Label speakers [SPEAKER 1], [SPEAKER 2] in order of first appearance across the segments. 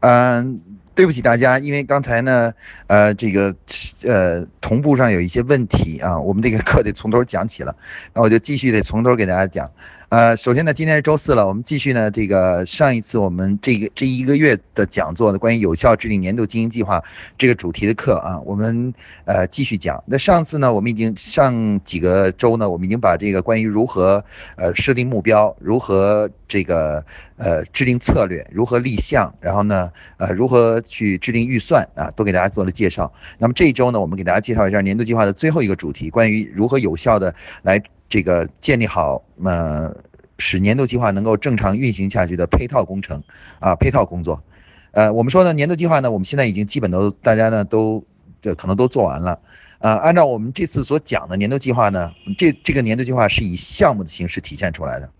[SPEAKER 1] 嗯，对不起大家，因为刚才呢，呃，这个呃同步上有一些问题啊，我们这个课得从头讲起了，那我就继续得从头给大家讲。呃，首先呢，今天是周四了，我们继续呢，这个上一次我们这个这一个月的讲座的关于有效制定年度经营计划这个主题的课啊，我们呃继续讲。那上次呢，我们已经上几个周呢，我们已经把这个关于如何呃设定目标，如何这个呃制定策略，如何立项，然后呢呃如何去制定预算啊，都给大家做了介绍。那么这一周呢，我们给大家介绍一下年度计划的最后一个主题，关于如何有效的来。这个建立好，呃，使年度计划能够正常运行下去的配套工程啊，配套工作，呃，我们说呢，年度计划呢，我们现在已经基本都大家呢都，这可能都做完了，呃，按照我们这次所讲的年度计划呢，这这个年度计划是以项目的形式体现出来的。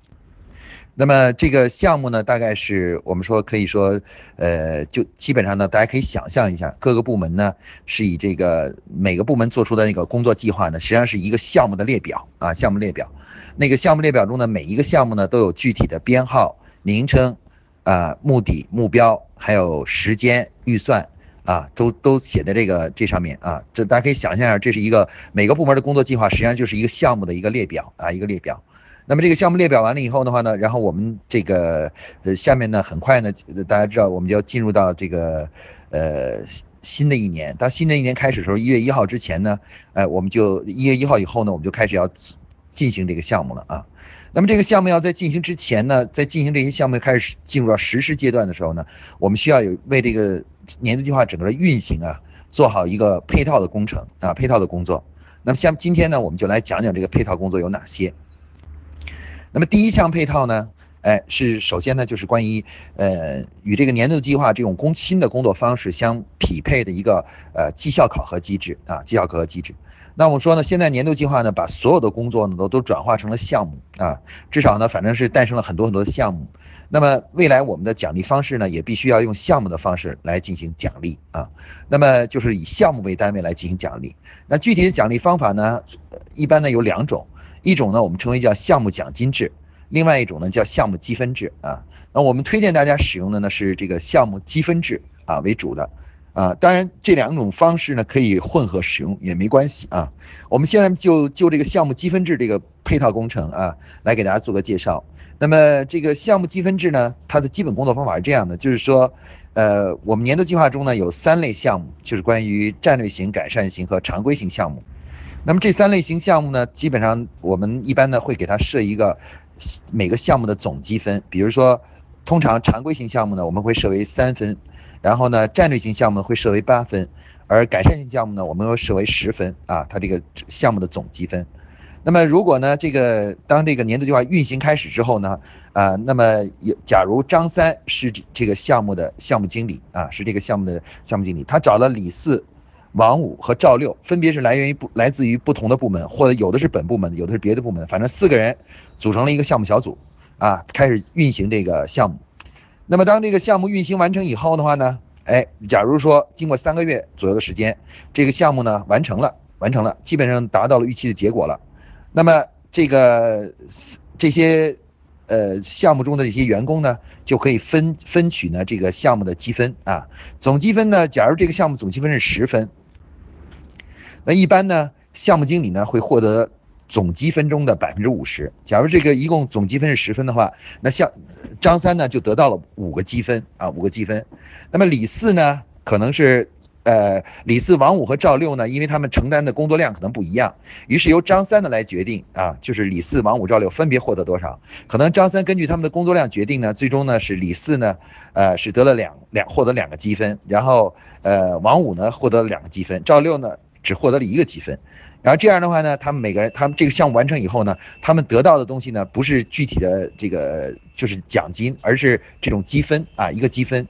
[SPEAKER 1] 那么这个项目呢，大概是我们说可以说，呃，就基本上呢，大家可以想象一下，各个部门呢是以这个每个部门做出的那个工作计划呢，实际上是一个项目的列表啊，项目列表。那个项目列表中的每一个项目呢，都有具体的编号、名称、啊目的、目标，还有时间、预算啊，都都写在这个这上面啊。这大家可以想象一下，这是一个每个部门的工作计划，实际上就是一个项目的一个列表啊，一个列表。那么这个项目列表完了以后的话呢，然后我们这个呃下面呢，很快呢，大家知道我们就要进入到这个呃新的一年。当新的一年开始的时候，一月一号之前呢，哎，我们就一月一号以后呢，我们就开始要进行这个项目了啊。那么这个项目要在进行之前呢，在进行这些项目开始进入到实施阶段的时候呢，我们需要有为这个年度计划整个的运行啊，做好一个配套的工程啊，配套的工作。那么像今天呢，我们就来讲讲这个配套工作有哪些。那么第一项配套呢，哎，是首先呢，就是关于呃与这个年度计划这种工新的工作方式相匹配的一个呃绩效考核机制啊，绩效考核机制。那我们说呢，现在年度计划呢，把所有的工作呢都都转化成了项目啊，至少呢，反正是诞生了很多很多的项目。那么未来我们的奖励方式呢，也必须要用项目的方式来进行奖励啊。那么就是以项目为单位来进行奖励。那具体的奖励方法呢，一般呢有两种。一种呢，我们称为叫项目奖金制，另外一种呢叫项目积分制啊。那我们推荐大家使用的呢是这个项目积分制啊为主的啊。当然这两种方式呢可以混合使用也没关系啊。我们现在就就这个项目积分制这个配套工程啊来给大家做个介绍。那么这个项目积分制呢，它的基本工作方法是这样的，就是说，呃，我们年度计划中呢有三类项目，就是关于战略型、改善型和常规型项目。那么这三类型项目呢，基本上我们一般呢会给它设一个每个项目的总积分。比如说，通常常规型项目呢，我们会设为三分，然后呢，战略型项目会设为八分，而改善型项目呢，我们会设为十分啊，它这个项目的总积分。那么如果呢，这个当这个年度计划运行开始之后呢，啊，那么有假如张三是这个项目的项目经理啊，是这个项目的项目经理，他找了李四。王五和赵六分别是来源于不来自于不同的部门，或者有的是本部门的，有的是别的部门，反正四个人组成了一个项目小组，啊，开始运行这个项目。那么当这个项目运行完成以后的话呢，哎，假如说经过三个月左右的时间，这个项目呢完成了，完成了，基本上达到了预期的结果了，那么这个这些。呃，项目中的这些员工呢，就可以分分取呢这个项目的积分啊。总积分呢，假如这个项目总积分是十分，那一般呢，项目经理呢会获得总积分中的百分之五十。假如这个一共总积分是十分的话，那像张三呢就得到了五个积分啊，五个积分。那么李四呢，可能是。呃，李四、王五和赵六呢，因为他们承担的工作量可能不一样，于是由张三呢来决定啊，就是李四、王五、赵六分别获得多少。可能张三根据他们的工作量决定呢，最终呢是李四呢，呃是得了两两获得两个积分，然后呃王五呢获得了两个积分，赵六呢只获得了一个积分。然后这样的话呢，他们每个人他们这个项目完成以后呢，他们得到的东西呢不是具体的这个就是奖金，而是这种积分啊，一个积分。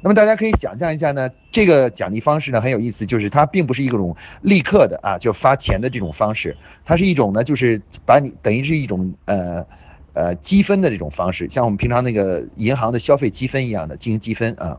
[SPEAKER 1] 那么大家可以想象一下呢，这个奖励方式呢很有意思，就是它并不是一种立刻的啊就发钱的这种方式，它是一种呢就是把你等于是一种呃呃积分的这种方式，像我们平常那个银行的消费积分一样的进行积分啊。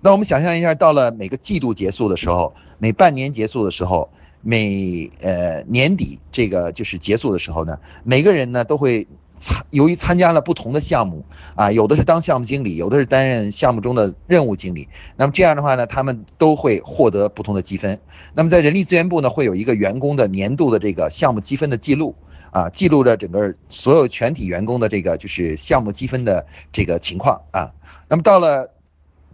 [SPEAKER 1] 那我们想象一下，到了每个季度结束的时候，每半年结束的时候，每呃年底这个就是结束的时候呢，每个人呢都会。参由于参加了不同的项目啊，有的是当项目经理，有的是担任项目中的任务经理。那么这样的话呢，他们都会获得不同的积分。那么在人力资源部呢，会有一个员工的年度的这个项目积分的记录啊，记录着整个所有全体员工的这个就是项目积分的这个情况啊。那么到了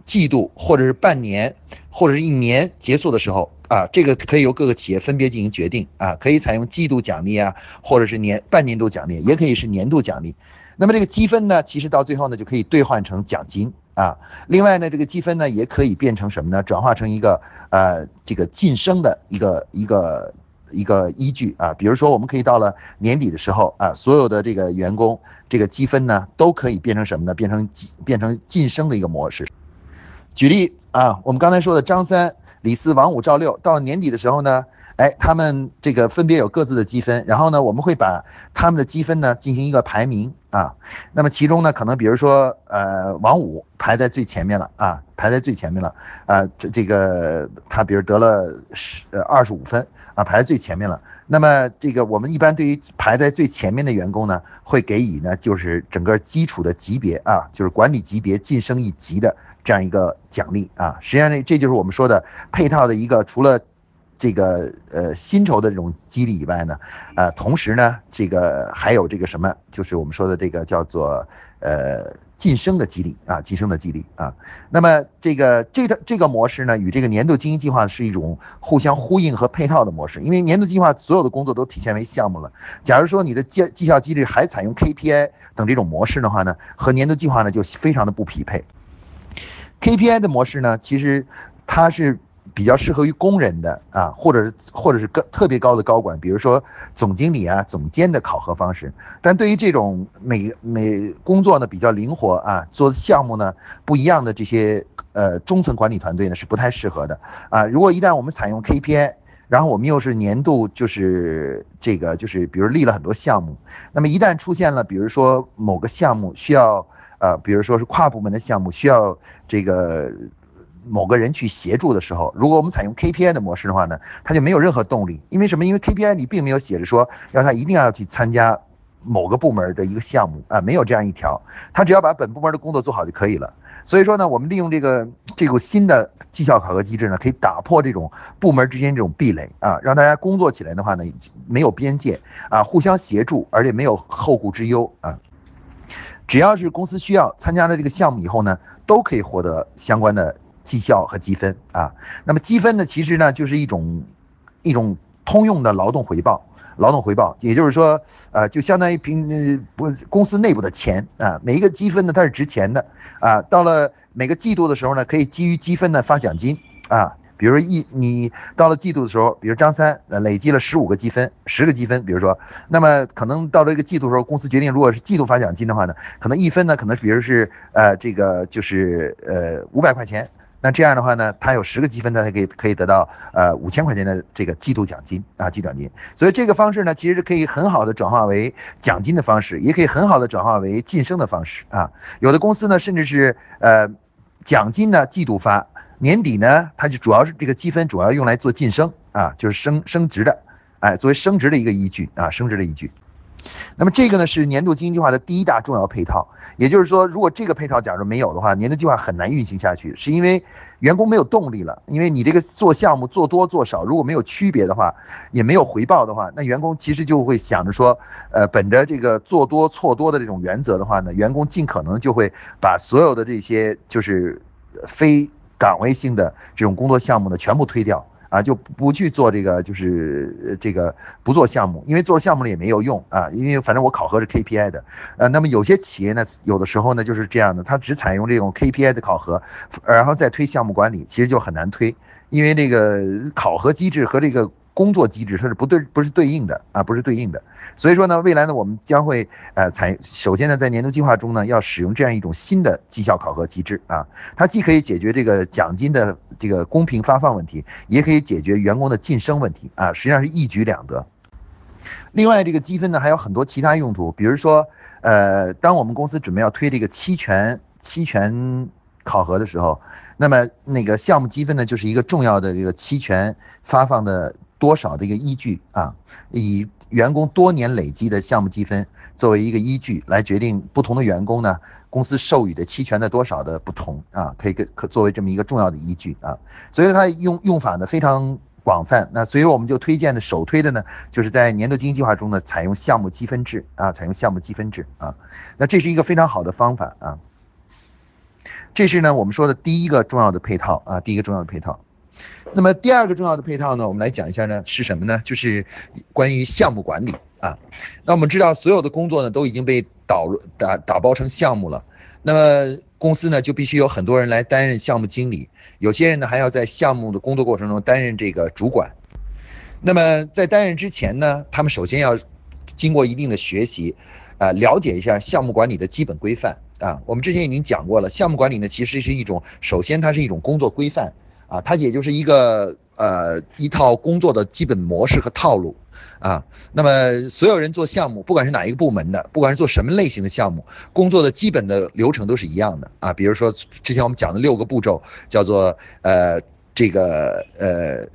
[SPEAKER 1] 季度或者是半年或者是一年结束的时候。啊，这个可以由各个企业分别进行决定啊，可以采用季度奖励啊，或者是年半年度奖励，也可以是年度奖励。那么这个积分呢，其实到最后呢，就可以兑换成奖金啊。另外呢，这个积分呢，也可以变成什么呢？转化成一个呃这个晋升的一个一个一个依据啊。比如说，我们可以到了年底的时候啊，所有的这个员工这个积分呢，都可以变成什么呢？变成变成晋升的一个模式。举例啊，我们刚才说的张三。李四、王五、赵六，到了年底的时候呢，哎，他们这个分别有各自的积分，然后呢，我们会把他们的积分呢进行一个排名啊。那么其中呢，可能比如说，呃，王五排在最前面了啊，排在最前面了啊，这这个他比如得了十呃二十五分啊，排在最前面了。那么这个我们一般对于排在最前面的员工呢，会给予呢就是整个基础的级别啊，就是管理级别晋升一级的。这样一个奖励啊，实际上呢，这就是我们说的配套的一个，除了这个呃薪酬的这种激励以外呢，呃，同时呢，这个还有这个什么，就是我们说的这个叫做呃晋升的激励啊，晋升的激励啊。那么这个这个这个模式呢，与这个年度经营计划是一种互相呼应和配套的模式，因为年度计划所有的工作都体现为项目了。假如说你的绩绩效激励还采用 KPI 等这种模式的话呢，和年度计划呢就非常的不匹配。KPI 的模式呢，其实它是比较适合于工人的啊，或者是或者是高特别高的高管，比如说总经理啊、总监的考核方式。但对于这种每每工作呢比较灵活啊，做项目呢不一样的这些呃中层管理团队呢是不太适合的啊。如果一旦我们采用 KPI，然后我们又是年度就是这个就是比如立了很多项目，那么一旦出现了比如说某个项目需要。呃，比如说是跨部门的项目需要这个某个人去协助的时候，如果我们采用 KPI 的模式的话呢，他就没有任何动力。因为什么？因为 KPI 里并没有写着说要他一定要去参加某个部门的一个项目啊，没有这样一条，他只要把本部门的工作做好就可以了。所以说呢，我们利用这个这个新的绩效考核机制呢，可以打破这种部门之间这种壁垒啊，让大家工作起来的话呢，没有边界啊，互相协助，而且没有后顾之忧啊。只要是公司需要参加了这个项目以后呢，都可以获得相关的绩效和积分啊。那么积分呢，其实呢就是一种一种通用的劳动回报，劳动回报，也就是说，呃，就相当于平不公司内部的钱啊。每一个积分呢，它是值钱的啊。到了每个季度的时候呢，可以基于积分呢发奖金啊。比如一你到了季度的时候，比如张三呃累积了十五个积分，十个积分，比如说，那么可能到了这个季度的时候，公司决定如果是季度发奖金的话呢，可能一分呢可能比如是呃这个就是呃五百块钱，那这样的话呢，他有十个积分，他才可以可以得到呃五千块钱的这个季度奖金啊季度奖金。所以这个方式呢，其实是可以很好的转化为奖金的方式，也可以很好的转化为晋升的方式啊。有的公司呢，甚至是呃奖金呢季度发。年底呢，它就主要是这个积分，主要用来做晋升啊，就是升升职的，哎，作为升职的一个依据啊，升职的依据。那么这个呢是年度经营计划的第一大重要配套，也就是说，如果这个配套假如没有的话，年度计划很难运行下去，是因为员工没有动力了，因为你这个做项目做多做少，如果没有区别的话，也没有回报的话，那员工其实就会想着说，呃，本着这个做多错多的这种原则的话呢，员工尽可能就会把所有的这些就是非。岗位性的这种工作项目呢，全部推掉啊，就不去做这个，就是这个不做项目，因为做项目了也没有用啊，因为反正我考核是 KPI 的，呃，那么有些企业呢，有的时候呢就是这样的，它只采用这种 KPI 的考核，然后再推项目管理，其实就很难推，因为那个考核机制和这个。工作机制它是不对，不是对应的啊，不是对应的。所以说呢，未来呢，我们将会呃采首先呢，在年度计划中呢，要使用这样一种新的绩效考核机制啊，它既可以解决这个奖金的这个公平发放问题，也可以解决员工的晋升问题啊，实际上是一举两得。另外，这个积分呢还有很多其他用途，比如说呃，当我们公司准备要推这个期权期权考核的时候，那么那个项目积分呢就是一个重要的这个期权发放的。多少的一个依据啊？以员工多年累积的项目积分作为一个依据来决定不同的员工呢，公司授予的期权的多少的不同啊，可以跟可作为这么一个重要的依据啊。所以它用用法呢非常广泛。那所以我们就推荐的首推的呢，就是在年度经营计划中呢采用项目积分制啊，采用项目积分制啊。那这是一个非常好的方法啊。这是呢我们说的第一个重要的配套啊，第一个重要的配套。那么第二个重要的配套呢，我们来讲一下呢，是什么呢？就是关于项目管理啊。那我们知道，所有的工作呢都已经被导入打打包成项目了。那么公司呢就必须有很多人来担任项目经理，有些人呢还要在项目的工作过程中担任这个主管。那么在担任之前呢，他们首先要经过一定的学习，啊，了解一下项目管理的基本规范啊。我们之前已经讲过了，项目管理呢其实是一种，首先它是一种工作规范。啊，它也就是一个呃一套工作的基本模式和套路啊。那么所有人做项目，不管是哪一个部门的，不管是做什么类型的项目，工作的基本的流程都是一样的啊。比如说之前我们讲的六个步骤，叫做呃这个呃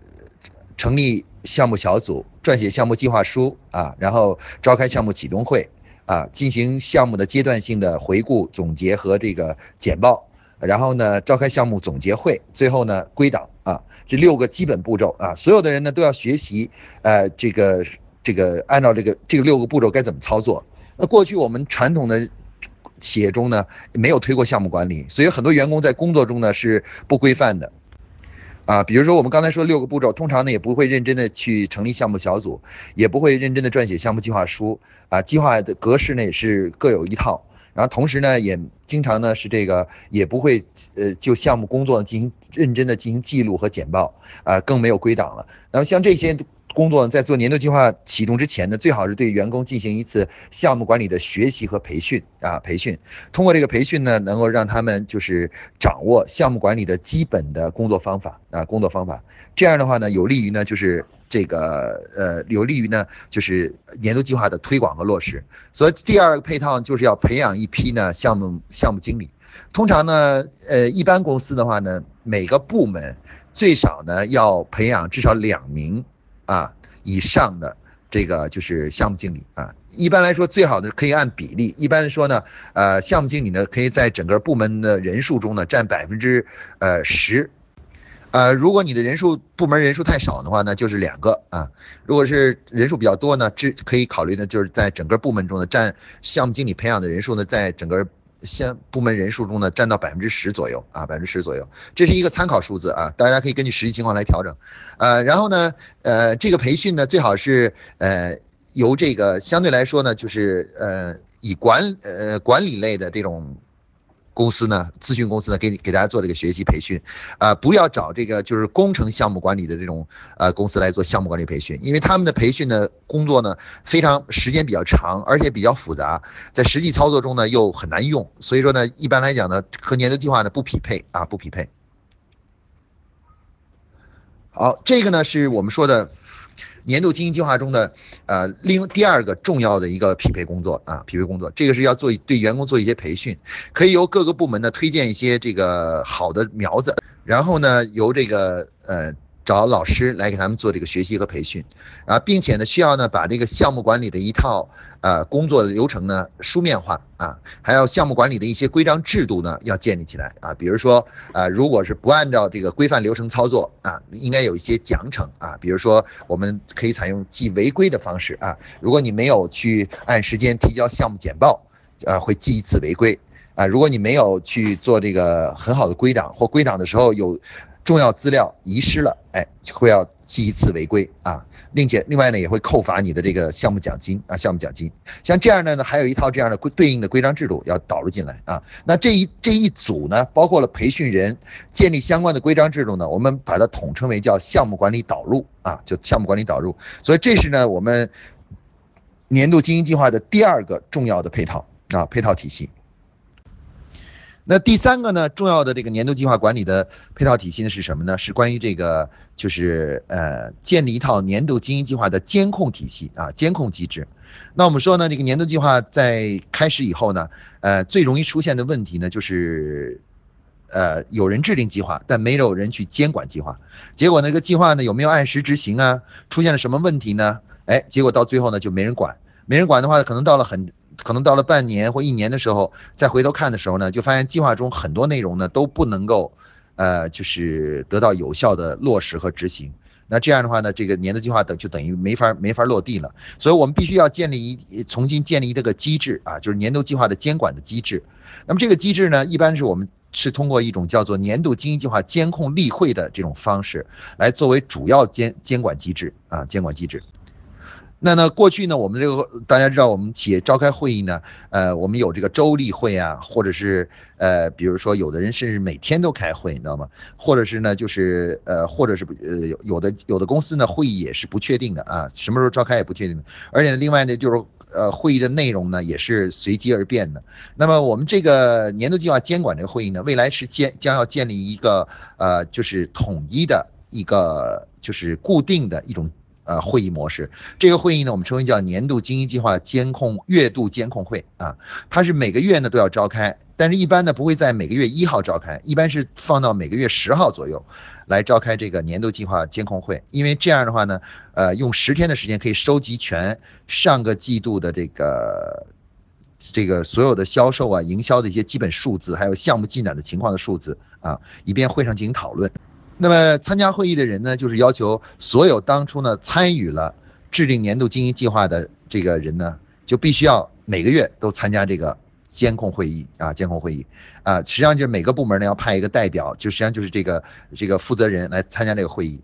[SPEAKER 1] 成立项目小组，撰写项目计划书啊，然后召开项目启动会啊，进行项目的阶段性的回顾总结和这个简报。然后呢，召开项目总结会，最后呢归档啊，这六个基本步骤啊，所有的人呢都要学习，呃，这个这个按照这个这个六个步骤该怎么操作。那过去我们传统的企业中呢没有推过项目管理，所以很多员工在工作中呢是不规范的，啊，比如说我们刚才说六个步骤，通常呢也不会认真的去成立项目小组，也不会认真的撰写项目计划书，啊，计划的格式呢也是各有一套。然后同时呢，也经常呢是这个也不会呃就项目工作进行认真的进行记录和简报啊，更没有归档了。那么像这些工作，在做年度计划启动之前呢，最好是对员工进行一次项目管理的学习和培训啊，培训。通过这个培训呢，能够让他们就是掌握项目管理的基本的工作方法啊，工作方法。这样的话呢，有利于呢就是。这个呃有利于呢，就是年度计划的推广和落实。所以第二个配套就是要培养一批呢项目项目经理。通常呢，呃一般公司的话呢，每个部门最少呢要培养至少两名啊以上的这个就是项目经理啊。一般来说，最好的可以按比例。一般说呢，呃项目经理呢可以在整个部门的人数中呢占百分之呃十。呃，如果你的人数部门人数太少的话呢，就是两个啊。如果是人数比较多呢，这可以考虑呢，就是在整个部门中呢，占项目经理培养的人数呢，在整个项部门人数中呢，占到百分之十左右啊，百分之十左右，这是一个参考数字啊，大家可以根据实际情况来调整。呃，然后呢，呃，这个培训呢，最好是呃由这个相对来说呢，就是呃以管呃管理类的这种。公司呢，咨询公司呢，给你给大家做这个学习培训，啊，不要找这个就是工程项目管理的这种呃公司来做项目管理培训，因为他们的培训的工作呢非常时间比较长，而且比较复杂，在实际操作中呢又很难用，所以说呢，一般来讲呢和年度计划呢不匹配啊，不匹配。好，这个呢是我们说的。年度经营计划中的，呃，另第二个重要的一个匹配工作啊，匹配工作，这个是要做对员工做一些培训，可以由各个部门呢推荐一些这个好的苗子，然后呢由这个呃。找老师来给他们做这个学习和培训，啊，并且呢，需要呢把这个项目管理的一套呃工作流程呢书面化。啊，还有项目管理的一些规章制度呢要建立起来。啊，比如说啊，如果是不按照这个规范流程操作啊，应该有一些奖惩。啊，比如说我们可以采用记违规的方式。啊，如果你没有去按时间提交项目简报，啊，会记一次违规。啊，如果你没有去做这个很好的归档或归档的时候有。重要资料遗失了，哎，会要记一次违规啊，并且另外呢也会扣罚你的这个项目奖金啊，项目奖金。像这样的呢，还有一套这样的规对应的规章制度要导入进来啊。那这一这一组呢，包括了培训人建立相关的规章制度呢，我们把它统称为叫项目管理导入啊，就项目管理导入。所以这是呢我们年度经营计划的第二个重要的配套啊，配套体系。那第三个呢，重要的这个年度计划管理的配套体系呢是什么呢？是关于这个，就是呃，建立一套年度经营计划的监控体系啊，监控机制。那我们说呢，这个年度计划在开始以后呢，呃，最容易出现的问题呢，就是呃，有人制定计划，但没有人去监管计划，结果那个计划呢有没有按时执行啊？出现了什么问题呢？哎，结果到最后呢就没人管，没人管的话，可能到了很可能到了半年或一年的时候，再回头看的时候呢，就发现计划中很多内容呢都不能够，呃，就是得到有效的落实和执行。那这样的话呢，这个年度计划等就等于没法没法落地了。所以我们必须要建立一重新建立这个机制啊，就是年度计划的监管的机制。那么这个机制呢，一般是我们是通过一种叫做年度经营计划监控例会的这种方式来作为主要监监管机制啊，监管机制。那呢，过去呢，我们这个大家知道，我们企业召开会议呢，呃，我们有这个周例会啊，或者是呃，比如说有的人甚至每天都开会，你知道吗？或者是呢，就是呃，或者是呃，有有的有的公司呢，会议也是不确定的啊，什么时候召开也不确定的。而且另外呢，就是呃，会议的内容呢，也是随机而变的。那么我们这个年度计划监管这个会议呢，未来是建将要建立一个呃，就是统一的一个就是固定的一种。呃，会议模式，这个会议呢，我们称为叫年度经营计划监控月度监控会啊，它是每个月呢都要召开，但是一般呢不会在每个月一号召开，一般是放到每个月十号左右来召开这个年度计划监控会，因为这样的话呢，呃，用十天的时间可以收集全上个季度的这个这个所有的销售啊、营销的一些基本数字，还有项目进展的情况的数字啊，以便会上进行讨论。那么参加会议的人呢，就是要求所有当初呢参与了制定年度经营计划的这个人呢，就必须要每个月都参加这个监控会议啊，监控会议啊，实际上就是每个部门呢要派一个代表，就实际上就是这个这个负责人来参加这个会议，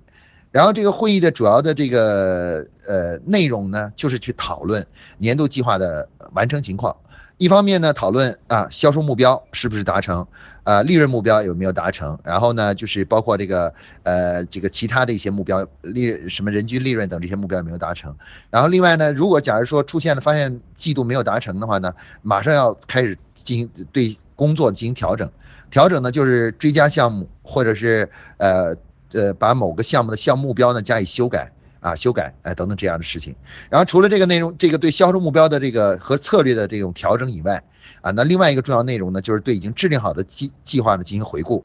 [SPEAKER 1] 然后这个会议的主要的这个呃内容呢，就是去讨论年度计划的完成情况。一方面呢，讨论啊销售目标是不是达成，啊利润目标有没有达成，然后呢就是包括这个呃这个其他的一些目标利什么人均利润等这些目标有没有达成，然后另外呢，如果假如说出现了发现季度没有达成的话呢，马上要开始进行对工作进行调整，调整呢就是追加项目或者是呃呃把某个项目的项目目标呢加以修改。啊，修改哎等等这样的事情，然后除了这个内容，这个对销售目标的这个和策略的这种调整以外，啊，那另外一个重要内容呢，就是对已经制定好的计计划呢进行回顾，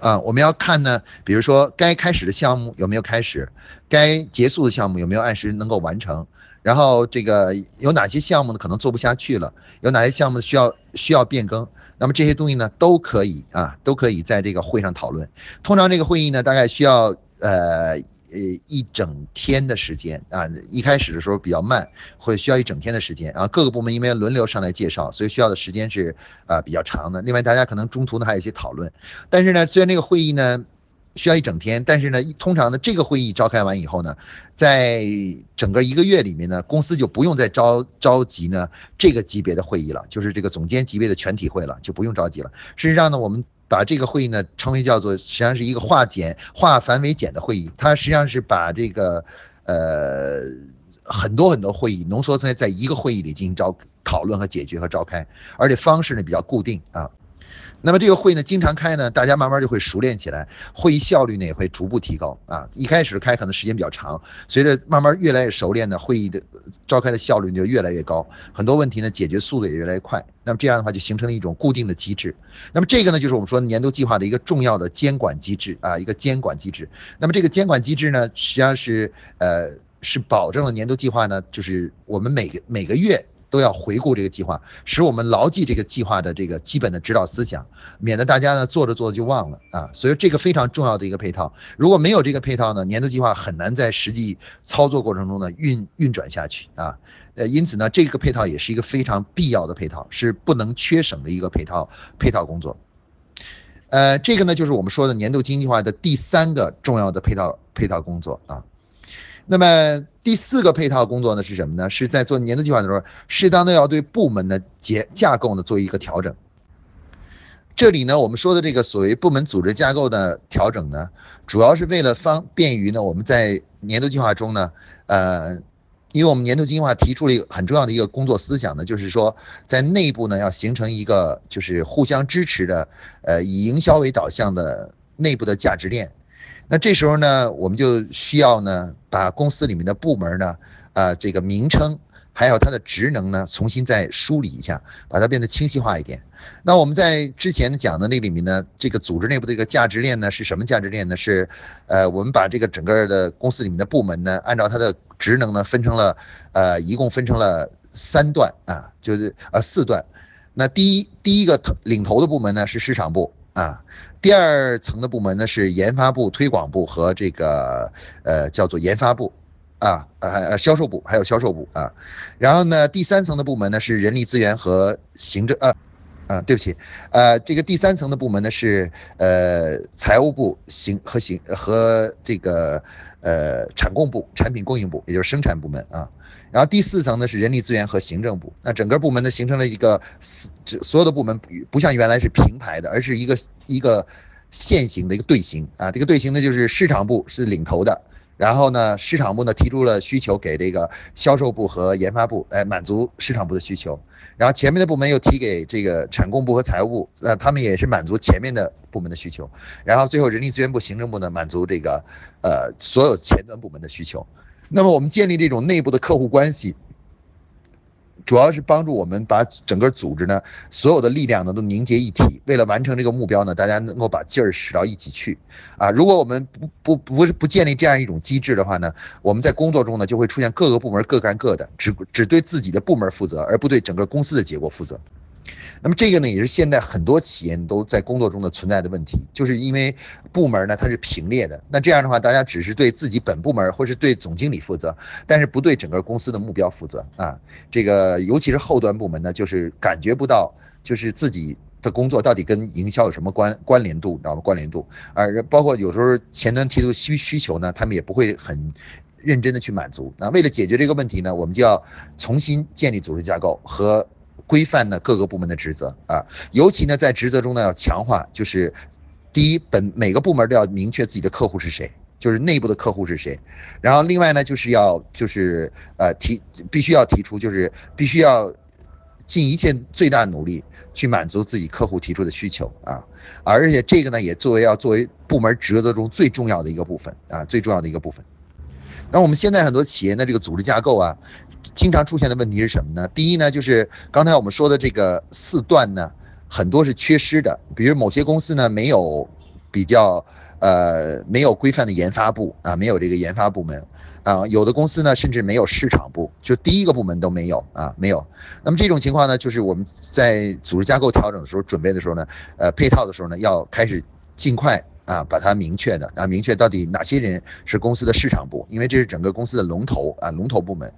[SPEAKER 1] 啊，我们要看呢，比如说该开始的项目有没有开始，该结束的项目有没有按时能够完成，然后这个有哪些项目呢可能做不下去了，有哪些项目需要需要变更，那么这些东西呢都可以啊，都可以在这个会上讨论。通常这个会议呢大概需要呃。呃，一整天的时间啊，一开始的时候比较慢，会需要一整天的时间。然后各个部门因为轮流上来介绍，所以需要的时间是啊比较长的。另外，大家可能中途呢还有一些讨论。但是呢，虽然这个会议呢需要一整天，但是呢，通常呢这个会议召开完以后呢，在整个一个月里面呢，公司就不用再召召集呢这个级别的会议了，就是这个总监级别的全体会了，就不用召集了。事实上呢，我们。把这个会议呢称为叫做，实际上是一个化简化繁为简的会议。它实际上是把这个呃很多很多会议浓缩在在一个会议里进行召讨论和解决和召开，而且方式呢比较固定啊。那么这个会呢，经常开呢，大家慢慢就会熟练起来，会议效率呢也会逐步提高啊。一开始开可能时间比较长，随着慢慢越来越熟练呢，会议的召开的效率就越来越高，很多问题呢解决速度也越来越快。那么这样的话就形成了一种固定的机制。那么这个呢，就是我们说年度计划的一个重要的监管机制啊，一个监管机制。那么这个监管机制呢，实际上是呃是保证了年度计划呢，就是我们每个每个月。都要回顾这个计划，使我们牢记这个计划的这个基本的指导思想，免得大家呢做着做着就忘了啊。所以这个非常重要的一个配套，如果没有这个配套呢，年度计划很难在实际操作过程中呢运运转下去啊。呃，因此呢，这个配套也是一个非常必要的配套，是不能缺省的一个配套配套工作。呃，这个呢就是我们说的年度经济划的第三个重要的配套配套工作啊。那么第四个配套工作呢是什么呢？是在做年度计划的时候，适当的要对部门的结架构呢做一个调整。这里呢，我们说的这个所谓部门组织架构的调整呢，主要是为了方便于呢我们在年度计划中呢，呃，因为我们年度计划提出了一个很重要的一个工作思想呢，就是说在内部呢要形成一个就是互相支持的，呃，以营销为导向的内部的价值链。那这时候呢，我们就需要呢，把公司里面的部门呢，呃，这个名称还有它的职能呢，重新再梳理一下，把它变得清晰化一点。那我们在之前讲的那里面呢，这个组织内部的一个价值链呢，是什么价值链呢？是，呃，我们把这个整个的公司里面的部门呢，按照它的职能呢分成了呃一共分成了三段啊，就是呃四段。那第一第一个领头的部门呢是市场部啊，第二层的部门呢是研发部、推广部和这个呃叫做研发部啊呃销售部还有销售部啊，然后呢第三层的部门呢是人力资源和行政呃啊对不起呃这个第三层的部门呢是呃财务部行和行和这个呃产供部产品供应部也就是生产部门啊。然后第四层呢是人力资源和行政部，那整个部门呢形成了一个这所有的部门不不像原来是平排的，而是一个一个线形的一个队形啊。这个队形呢就是市场部是领头的，然后呢市场部呢提出了需求给这个销售部和研发部来满足市场部的需求，然后前面的部门又提给这个产供部和财务部，那他们也是满足前面的部门的需求，然后最后人力资源部、行政部呢满足这个呃所有前端部门的需求。那么我们建立这种内部的客户关系，主要是帮助我们把整个组织呢所有的力量呢都凝结一体，为了完成这个目标呢，大家能够把劲儿使到一起去啊！如果我们不不不是不建立这样一种机制的话呢，我们在工作中呢就会出现各个部门各干各的，只只对自己的部门负责，而不对整个公司的结果负责。那么这个呢，也是现在很多企业都在工作中的存在的问题，就是因为部门呢它是平列的，那这样的话，大家只是对自己本部门或是对总经理负责，但是不对整个公司的目标负责啊。这个尤其是后端部门呢，就是感觉不到，就是自己的工作到底跟营销有什么关关联度，你知道吗？关联度，而包括有时候前端提出需需求呢，他们也不会很认真的去满足。那为了解决这个问题呢，我们就要重新建立组织架构和。规范呢各个部门的职责啊，尤其呢在职责中呢要强化，就是第一本每个部门都要明确自己的客户是谁，就是内部的客户是谁，然后另外呢就是要就是呃提必须要提出就是必须要尽一切最大努力去满足自己客户提出的需求啊，而且这个呢也作为要作为部门职责中最重要的一个部分啊最重要的一个部分。那我们现在很多企业的这个组织架构啊。经常出现的问题是什么呢？第一呢，就是刚才我们说的这个四段呢，很多是缺失的。比如某些公司呢，没有比较呃没有规范的研发部啊，没有这个研发部门啊。有的公司呢，甚至没有市场部，就第一个部门都没有啊，没有。那么这种情况呢，就是我们在组织架构调整的时候，准备的时候呢，呃，配套的时候呢，要开始尽快啊，把它明确的啊，明确到底哪些人是公司的市场部，因为这是整个公司的龙头啊，龙头部门。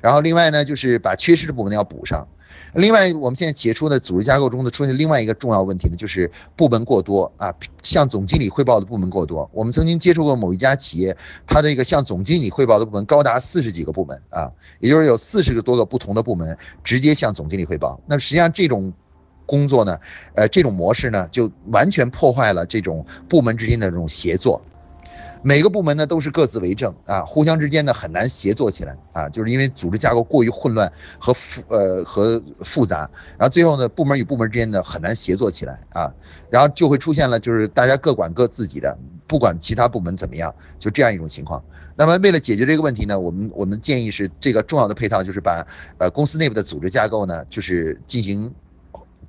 [SPEAKER 1] 然后另外呢，就是把缺失的部门要补上。另外，我们现在解出的组织架构中的出现另外一个重要问题呢，就是部门过多啊，向总经理汇报的部门过多。我们曾经接触过某一家企业，它这个向总经理汇报的部门高达四十几个部门啊，也就是有四十个多个不同的部门直接向总经理汇报。那实际上这种工作呢，呃，这种模式呢，就完全破坏了这种部门之间的这种协作。每个部门呢都是各自为政啊，互相之间呢很难协作起来啊，就是因为组织架构过于混乱和复呃和复杂，然后最后呢部门与部门之间呢很难协作起来啊，然后就会出现了就是大家各管各自己的，不管其他部门怎么样，就这样一种情况。那么为了解决这个问题呢，我们我们建议是这个重要的配套就是把呃公司内部的组织架构呢就是进行。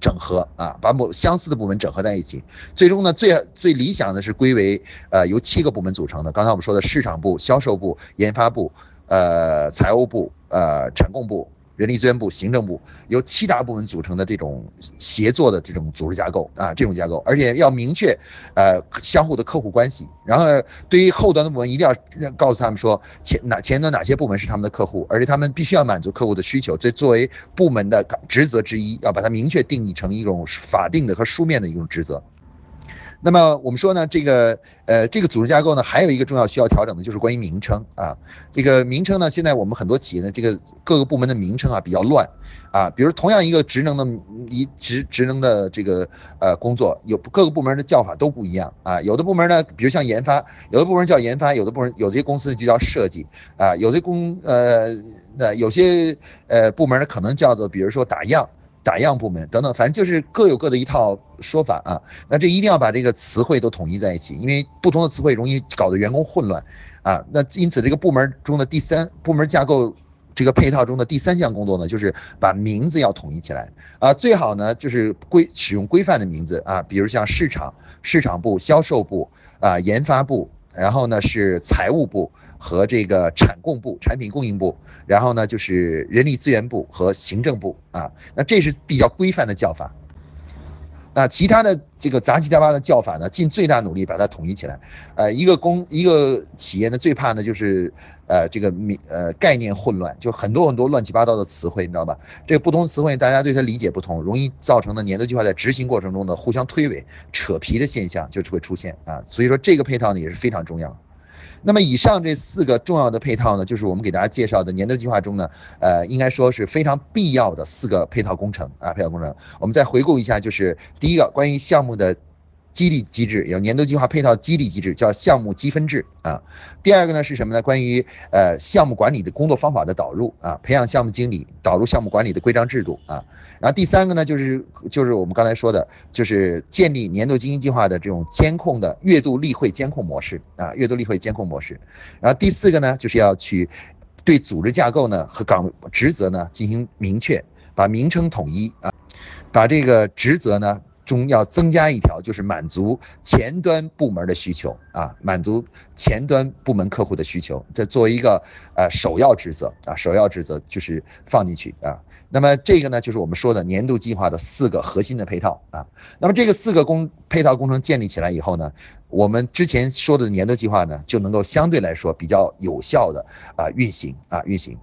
[SPEAKER 1] 整合啊，把某相似的部门整合在一起，最终呢，最最理想的是归为呃由七个部门组成的。刚才我们说的市场部、销售部、研发部、呃财务部、呃产供部。人力资源部、行政部由七大部门组成的这种协作的这种组织架构啊，这种架构，而且要明确，呃，相互的客户关系。然后对于后端的部门，一定要告诉他们说前哪前端哪些部门是他们的客户，而且他们必须要满足客户的需求。这作为部门的职责之一，要把它明确定义成一种法定的和书面的一种职责。那么我们说呢，这个呃，这个组织架构呢，还有一个重要需要调整的，就是关于名称啊。这个名称呢，现在我们很多企业呢，这个各个部门的名称啊比较乱啊。比如同样一个职能的一职职能的这个呃工作，有各个部门的叫法都不一样啊。有的部门呢，比如像研发，有的部门叫研发，有的部门有的公司就叫设计啊。有的公呃那有些呃部门呢，可能叫做比如说打样。打样部门等等，反正就是各有各的一套说法啊。那这一定要把这个词汇都统一在一起，因为不同的词汇容易搞得员工混乱啊。那因此，这个部门中的第三部门架构这个配套中的第三项工作呢，就是把名字要统一起来啊。最好呢就是规使用规范的名字啊，比如像市场市场部、销售部啊、研发部，然后呢是财务部。和这个产供部、产品供应部，然后呢就是人力资源部和行政部啊。那这是比较规范的叫法。那其他的这个杂七杂八的叫法呢，尽最大努力把它统一起来。呃，一个公一个企业呢，最怕呢就是，呃，这个名呃概念混乱，就很多很多乱七八糟的词汇，你知道吧？这个不同词汇大家对它理解不同，容易造成的年度计划在执行过程中呢互相推诿、扯皮的现象就会出现啊。所以说这个配套呢也是非常重要。那么以上这四个重要的配套呢，就是我们给大家介绍的年度计划中呢，呃，应该说是非常必要的四个配套工程啊，配套工程。我们再回顾一下，就是第一个关于项目的。激励机制有年度计划配套激励机制，叫项目积分制啊。第二个呢是什么呢？关于呃项目管理的工作方法的导入啊，培养项目经理，导入项目管理的规章制度啊。然后第三个呢就是就是我们刚才说的，就是建立年度经营计划的这种监控的月度例会监控模式啊，月度例会监控模式。然后第四个呢就是要去对组织架构呢和岗职责呢进行明确，把名称统一啊，把这个职责呢。中要增加一条，就是满足前端部门的需求啊，满足前端部门客户的需求，这作为一个呃首要职责啊，首要职责就是放进去啊。那么这个呢，就是我们说的年度计划的四个核心的配套啊。那么这个四个工配套工程建立起来以后呢，我们之前说的年度计划呢，就能够相对来说比较有效的啊运行啊运行。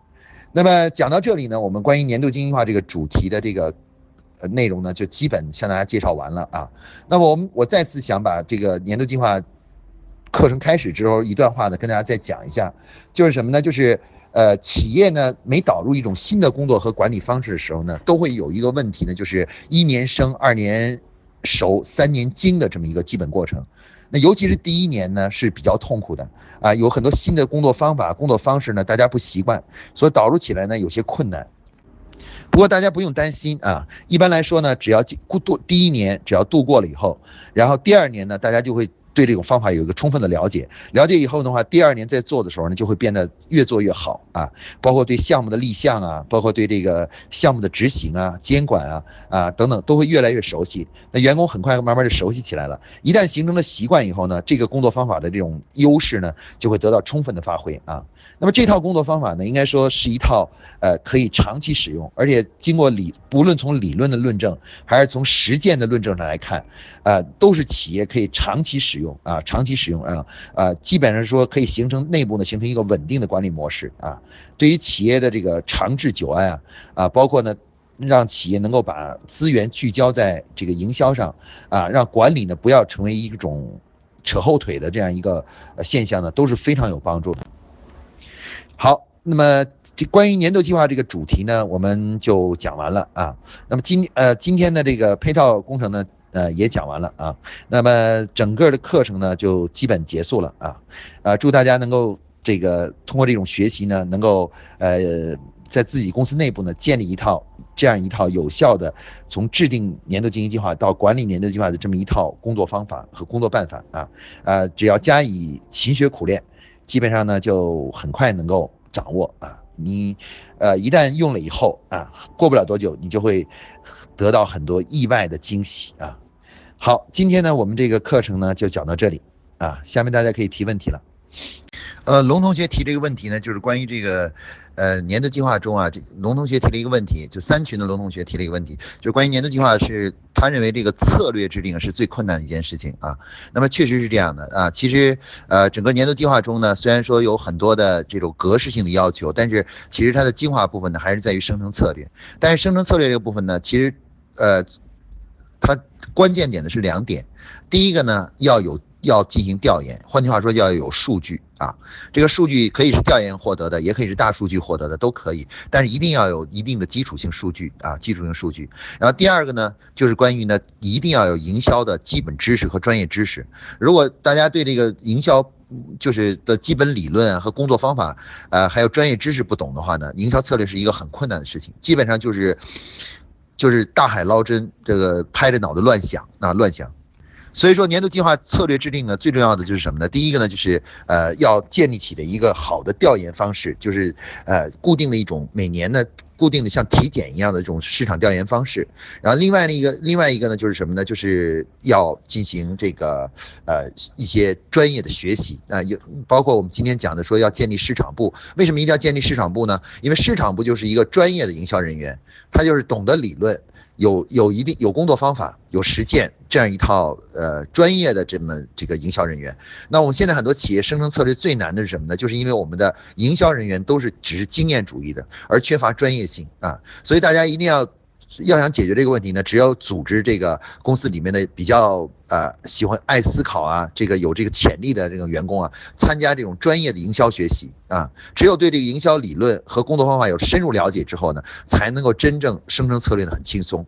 [SPEAKER 1] 那么讲到这里呢，我们关于年度经营化这个主题的这个。呃，内容呢就基本向大家介绍完了啊。那么我们我再次想把这个年度计划课程开始之后一段话呢，跟大家再讲一下，就是什么呢？就是呃，企业呢每导入一种新的工作和管理方式的时候呢，都会有一个问题呢，就是一年生、二年熟、三年精的这么一个基本过程。那尤其是第一年呢是比较痛苦的啊，有很多新的工作方法、工作方式呢，大家不习惯，所以导入起来呢有些困难。不过大家不用担心啊，一般来说呢，只要过度第一年只要度过了以后，然后第二年呢，大家就会对这种方法有一个充分的了解。了解以后的话，第二年在做的时候呢，就会变得越做越好啊。包括对项目的立项啊，包括对这个项目的执行啊、监管啊啊等等，都会越来越熟悉。那员工很快慢慢就熟悉起来了。一旦形成了习惯以后呢，这个工作方法的这种优势呢，就会得到充分的发挥啊。那么这套工作方法呢，应该说是一套呃可以长期使用，而且经过理，不论从理论的论证还是从实践的论证上来看，呃，都是企业可以长期使用啊，长期使用啊，啊，基本上说可以形成内部呢形成一个稳定的管理模式啊，对于企业的这个长治久安啊，啊，包括呢让企业能够把资源聚焦在这个营销上啊，让管理呢不要成为一种扯后腿的这样一个现象呢，都是非常有帮助的。好，那么这关于年度计划这个主题呢，我们就讲完了啊。那么今呃今天的这个配套工程呢，呃也讲完了啊。那么整个的课程呢就基本结束了啊。呃，祝大家能够这个通过这种学习呢，能够呃在自己公司内部呢建立一套这样一套有效的从制定年度经营计划到管理年度计划的这么一套工作方法和工作办法啊。呃，只要加以勤学苦练。基本上呢，就很快能够掌握啊。你，呃，一旦用了以后啊，过不了多久，你就会得到很多意外的惊喜啊。好，今天呢，我们这个课程呢就讲到这里啊。下面大家可以提问题了。呃，龙同学提这个问题呢，就是关于这个。呃，年度计划中啊，这龙同学提了一个问题，就三群的龙同学提了一个问题，就关于年度计划是他认为这个策略制定是最困难的一件事情啊。那么确实是这样的啊。其实呃，整个年度计划中呢，虽然说有很多的这种格式性的要求，但是其实它的精华部分呢，还是在于生成策略。但是生成策略这个部分呢，其实呃，它关键点的是两点，第一个呢要有。要进行调研，换句话说，要有数据啊。这个数据可以是调研获得的，也可以是大数据获得的，都可以。但是一定要有一定的基础性数据啊，基础性数据。然后第二个呢，就是关于呢，一定要有营销的基本知识和专业知识。如果大家对这个营销就是的基本理论和工作方法，呃，还有专业知识不懂的话呢，营销策略是一个很困难的事情，基本上就是就是大海捞针，这个拍着脑袋乱想啊，乱想。所以说，年度计划策略制定呢，最重要的就是什么呢？第一个呢，就是呃，要建立起的一个好的调研方式，就是呃，固定的一种每年呢固定的像体检一样的这种市场调研方式。然后另外一个另外一个呢就是什么呢？就是要进行这个呃一些专业的学习啊，有包括我们今天讲的说要建立市场部。为什么一定要建立市场部呢？因为市场部就是一个专业的营销人员，他就是懂得理论。有有一定有工作方法，有实践这样一套呃专业的这么这个营销人员。那我们现在很多企业生成策略最难的是什么呢？就是因为我们的营销人员都是只是经验主义的，而缺乏专业性啊。所以大家一定要要想解决这个问题呢，只有组织这个公司里面的比较呃喜欢爱思考啊，这个有这个潜力的这个员工啊，参加这种专业的营销学习啊。只有对这个营销理论和工作方法有深入了解之后呢，才能够真正生成策略呢很轻松。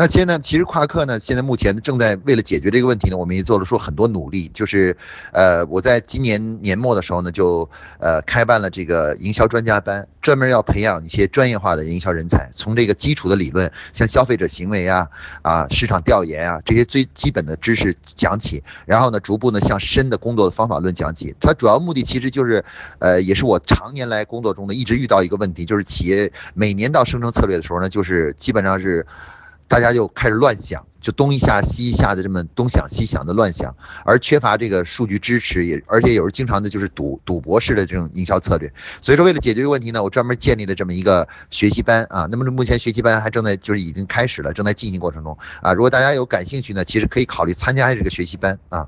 [SPEAKER 1] 那现在其实夸克呢，现在目前正在为了解决这个问题呢，我们也做了说很多努力。就是，呃，我在今年年末的时候呢，就呃开办了这个营销专家班，专门要培养一些专业化的营销人才，从这个基础的理论，像消费者行为啊、啊市场调研啊这些最基本的知识讲起，然后呢，逐步呢向深的工作的方法论讲起。它主要目的其实就是，呃，也是我常年来工作中呢一直遇到一个问题，就是企业每年到生成策略的时候呢，就是基本上是。大家就开始乱想，就东一下西一下的这么东想西想的乱想，而缺乏这个数据支持，也而且有时经常的就是赌赌博式的这种营销策略。所以说，为了解决这个问题呢，我专门建立了这么一个学习班啊。那么目前学习班还正在就是已经开始了，正在进行过程中啊。如果大家有感兴趣呢，其实可以考虑参加这个学习班啊。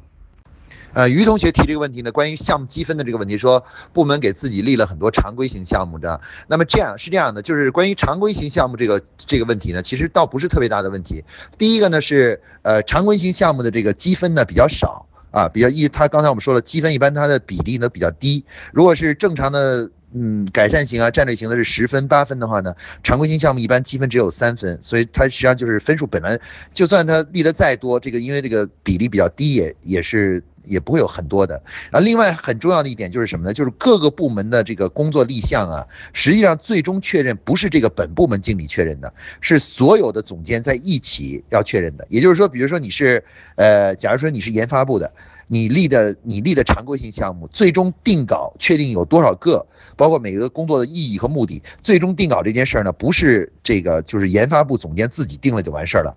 [SPEAKER 1] 呃，于同学提这个问题呢，关于项目积分的这个问题，说部门给自己立了很多常规型项目的，那么这样是这样的，就是关于常规型项目这个这个问题呢，其实倒不是特别大的问题。第一个呢是，呃，常规型项目的这个积分呢比较少啊，比较一，他刚才我们说了，积分一般它的比例呢比较低。如果是正常的，嗯，改善型啊，战略型的是十分八分的话呢，常规型项目一般积分只有三分，所以它实际上就是分数本来就算它立的再多，这个因为这个比例比较低，也也是。也不会有很多的啊。另外很重要的一点就是什么呢？就是各个部门的这个工作立项啊，实际上最终确认不是这个本部门经理确认的，是所有的总监在一起要确认的。也就是说，比如说你是呃，假如说你是研发部的，你立的你立的常规性项目，最终定稿确定有多少个，包括每个工作的意义和目的，最终定稿这件事儿呢，不是这个就是研发部总监自己定了就完事儿了，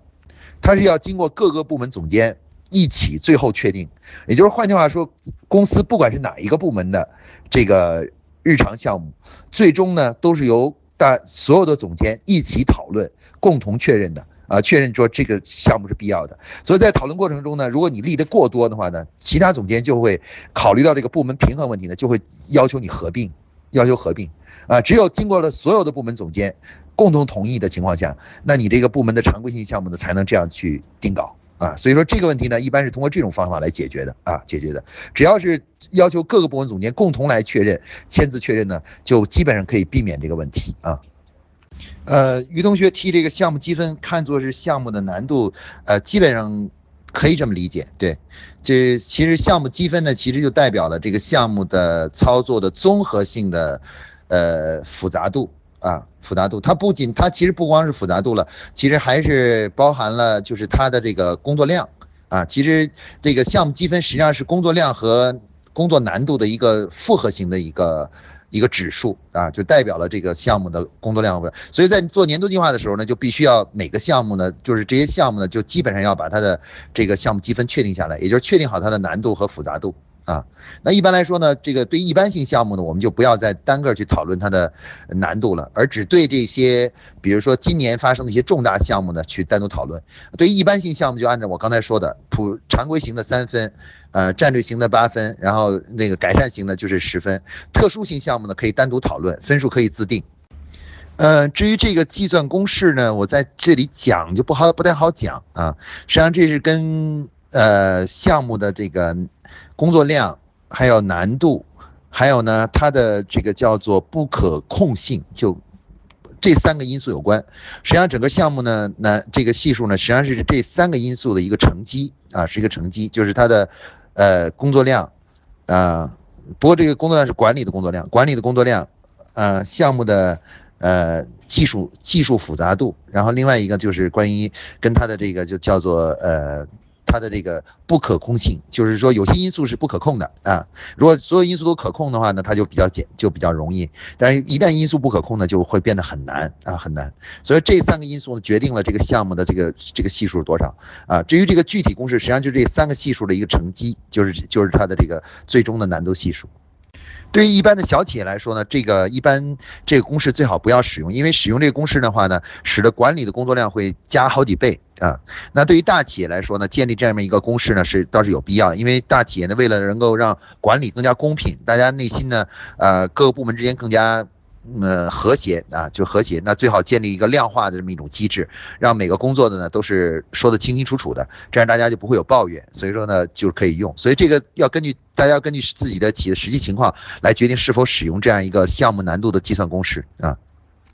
[SPEAKER 1] 他是要经过各个部门总监。一起最后确定，也就是换句话说，公司不管是哪一个部门的这个日常项目，最终呢都是由大所有的总监一起讨论，共同确认的啊，确认说这个项目是必要的。所以在讨论过程中呢，如果你立的过多的话呢，其他总监就会考虑到这个部门平衡问题呢，就会要求你合并，要求合并啊。只有经过了所有的部门总监共同同意的情况下，那你这个部门的常规性项目呢，才能这样去定稿。啊，所以说这个问题呢，一般是通过这种方法来解决的啊，解决的。只要是要求各个部门总监共同来确认、签字确认呢，就基本上可以避免这个问题啊。呃，于同学提这个项目积分看作是项目的难度，呃，基本上可以这么理解。对，这其实项目积分呢，其实就代表了这个项目的操作的综合性的呃复杂度。啊，复杂度，它不仅它其实不光是复杂度了，其实还是包含了就是它的这个工作量啊。其实这个项目积分实际上是工作量和工作难度的一个复合型的一个一个指数啊，就代表了这个项目的工作量。所以在做年度计划的时候呢，就必须要每个项目呢，就是这些项目呢，就基本上要把它的这个项目积分确定下来，也就是确定好它的难度和复杂度。啊，那一般来说呢，这个对一般性项目呢，我们就不要再单个去讨论它的难度了，而只对这些，比如说今年发生的一些重大项目呢，去单独讨论。对于一般性项目，就按照我刚才说的，普常规型的三分，呃，战略型的八分，然后那个改善型的就是十分，特殊性项目呢可以单独讨论，分数可以自定。呃，至于这个计算公式呢，我在这里讲就不好，不太好讲啊。实际上这是跟呃项目的这个。工作量，还有难度，还有呢，它的这个叫做不可控性，就这三个因素有关。实际上，整个项目呢，那这个系数呢，实际上是这三个因素的一个乘积啊，是一个乘积，就是它的呃工作量啊。不过这个工作量是管理的工作量，管理的工作量，呃，项目的呃技术技术复杂度，然后另外一个就是关于跟它的这个就叫做呃。它的这个不可控性，就是说有些因素是不可控的啊。如果所有因素都可控的话呢，它就比较简就比较容易。但是一旦因素不可控呢，就会变得很难啊，很难。所以这三个因素呢，决定了这个项目的这个这个系数是多少啊。至于这个具体公式，实际上就是这三个系数的一个乘积，就是就是它的这个最终的难度系数。对于一般的小企业来说呢，这个一般这个公式最好不要使用，因为使用这个公式的话呢，使得管理的工作量会加好几倍啊。那对于大企业来说呢，建立这样一个公式呢是倒是有必要，因为大企业呢为了能够让管理更加公平，大家内心呢，呃各个部门之间更加。呃，和谐啊，就和谐。那最好建立一个量化的这么一种机制，让每个工作的呢都是说的清清楚楚的，这样大家就不会有抱怨。所以说呢，就可以用。所以这个要根据大家根据自己的企业实际情况来决定是否使用这样一个项目难度的计算公式啊。